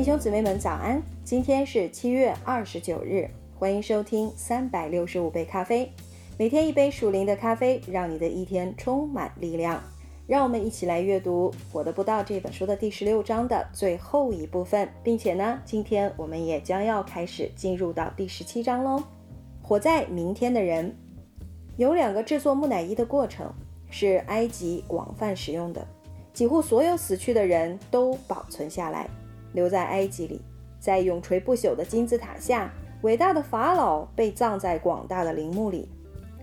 弟兄姊妹们早安！今天是七月二十九日，欢迎收听三百六十五杯咖啡，每天一杯属灵的咖啡，让你的一天充满力量。让我们一起来阅读《我的不到》这本书的第十六章的最后一部分，并且呢，今天我们也将要开始进入到第十七章喽。活在明天的人有两个制作木乃伊的过程，是埃及广泛使用的，几乎所有死去的人都保存下来。留在埃及里，在永垂不朽的金字塔下，伟大的法老被葬在广大的陵墓里，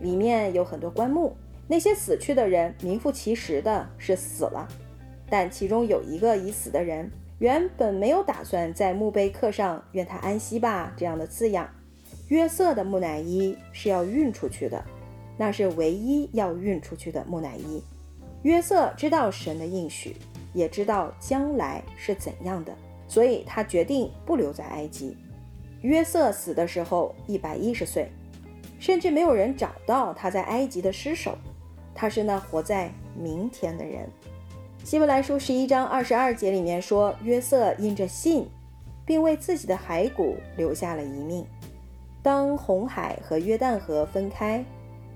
里面有很多棺木。那些死去的人名副其实的是死了，但其中有一个已死的人原本没有打算在墓碑刻上“愿他安息吧”这样的字样。约瑟的木乃伊是要运出去的，那是唯一要运出去的木乃伊。约瑟知道神的应许，也知道将来是怎样的。所以他决定不留在埃及。约瑟死的时候一百一十岁，甚至没有人找到他在埃及的尸首。他是那活在明天的人。希伯来书十一章二十二节里面说，约瑟因着信，并为自己的骸骨留下了一命。当红海和约旦河分开，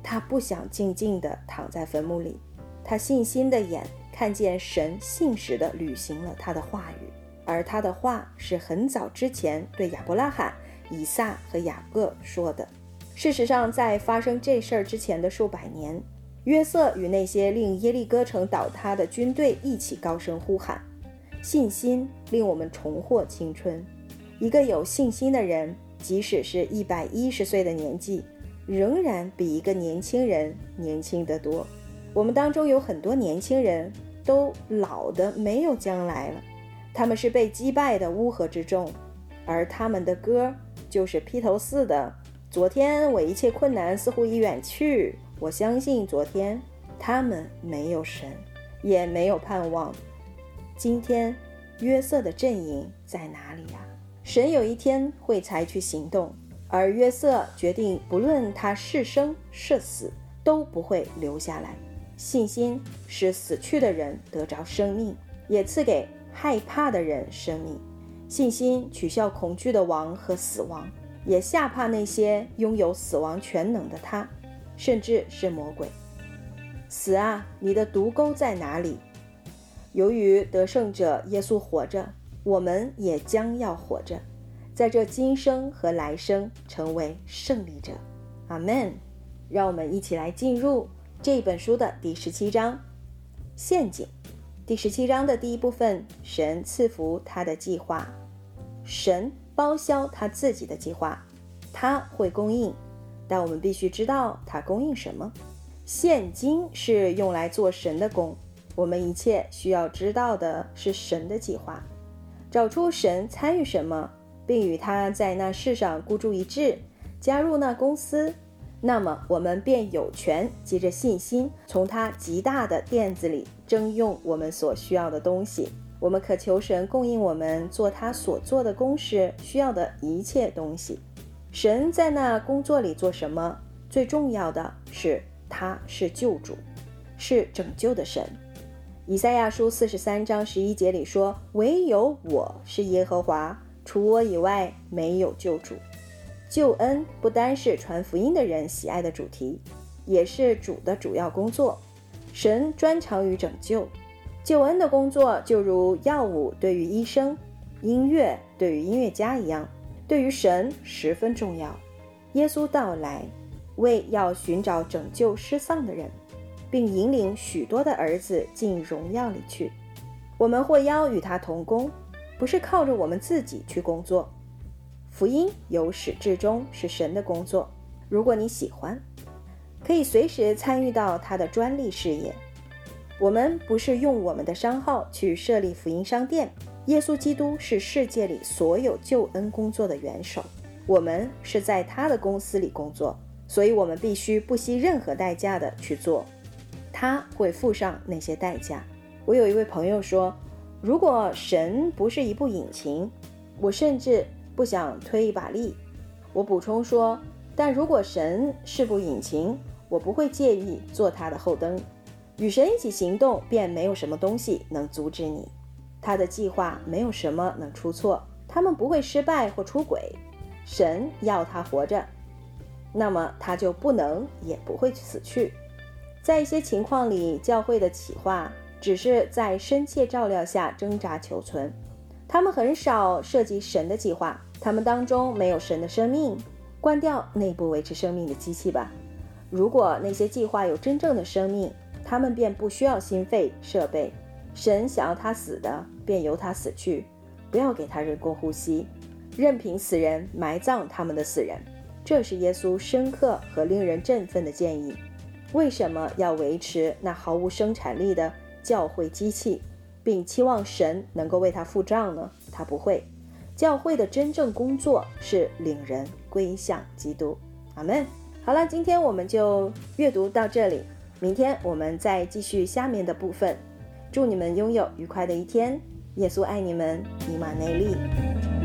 他不想静静地躺在坟墓里，他信心的眼看见神信实地履行了他的话语。而他的话是很早之前对亚伯拉罕、以撒和雅各说的。事实上，在发生这事儿之前的数百年，约瑟与那些令耶利哥城倒塌的军队一起高声呼喊：“信心令我们重获青春。”一个有信心的人，即使是一百一十岁的年纪，仍然比一个年轻人年轻得多。我们当中有很多年轻人都老的没有将来了。他们是被击败的乌合之众，而他们的歌就是披头四的。昨天我一切困难似乎已远去，我相信昨天他们没有神，也没有盼望。今天约瑟的阵营在哪里呀？神有一天会采取行动，而约瑟决定，不论他是生是死，都不会留下来。信心使死去的人得着生命，也赐给。害怕的人生命，信心取笑恐惧的王和死亡，也吓怕那些拥有死亡全能的他，甚至是魔鬼。死啊，你的毒钩在哪里？由于得胜者耶稣活着，我们也将要活着，在这今生和来生成为胜利者。阿门。让我们一起来进入这本书的第十七章：陷阱。第十七章的第一部分，神赐福他的计划，神包销他自己的计划，他会供应，但我们必须知道他供应什么。现金是用来做神的工，我们一切需要知道的是神的计划，找出神参与什么，并与他在那世上孤注一掷，加入那公司。那么我们便有权借着信心，从他极大的垫子里征用我们所需要的东西。我们可求神供应我们做他所做的公事需要的一切东西。神在那工作里做什么？最重要的是，他是救主，是拯救的神。以赛亚书四十三章十一节里说：“唯有我是耶和华，除我以外没有救主。”救恩不单是传福音的人喜爱的主题，也是主的主要工作。神专长于拯救，救恩的工作就如药物对于医生、音乐对于音乐家一样，对于神十分重要。耶稣到来，为要寻找拯救失丧的人，并引领许多的儿子进荣耀里去。我们或邀与他同工，不是靠着我们自己去工作。福音由始至终是神的工作。如果你喜欢，可以随时参与到他的专利事业。我们不是用我们的商号去设立福音商店。耶稣基督是世界里所有救恩工作的元首。我们是在他的公司里工作，所以我们必须不惜任何代价的去做。他会付上那些代价。我有一位朋友说，如果神不是一部引擎，我甚至。不想推一把力，我补充说，但如果神是部引擎，我不会介意做他的后灯。与神一起行动，便没有什么东西能阻止你。他的计划没有什么能出错。他们不会失败或出轨，神要他活着，那么他就不能也不会死去。在一些情况里，教会的企划只是在深切照料下挣扎求存，他们很少涉及神的计划，他们当中没有神的生命。关掉内部维持生命的机器吧。如果那些计划有真正的生命，他们便不需要心肺设备。神想要他死的，便由他死去，不要给他人工呼吸，任凭死人埋葬他们的死人。这是耶稣深刻和令人振奋的建议。为什么要维持那毫无生产力的教会机器，并期望神能够为他付账呢？他不会。教会的真正工作是领人归向基督。阿门。好了，今天我们就阅读到这里，明天我们再继续下面的部分。祝你们拥有愉快的一天，耶稣爱你们，以马内利。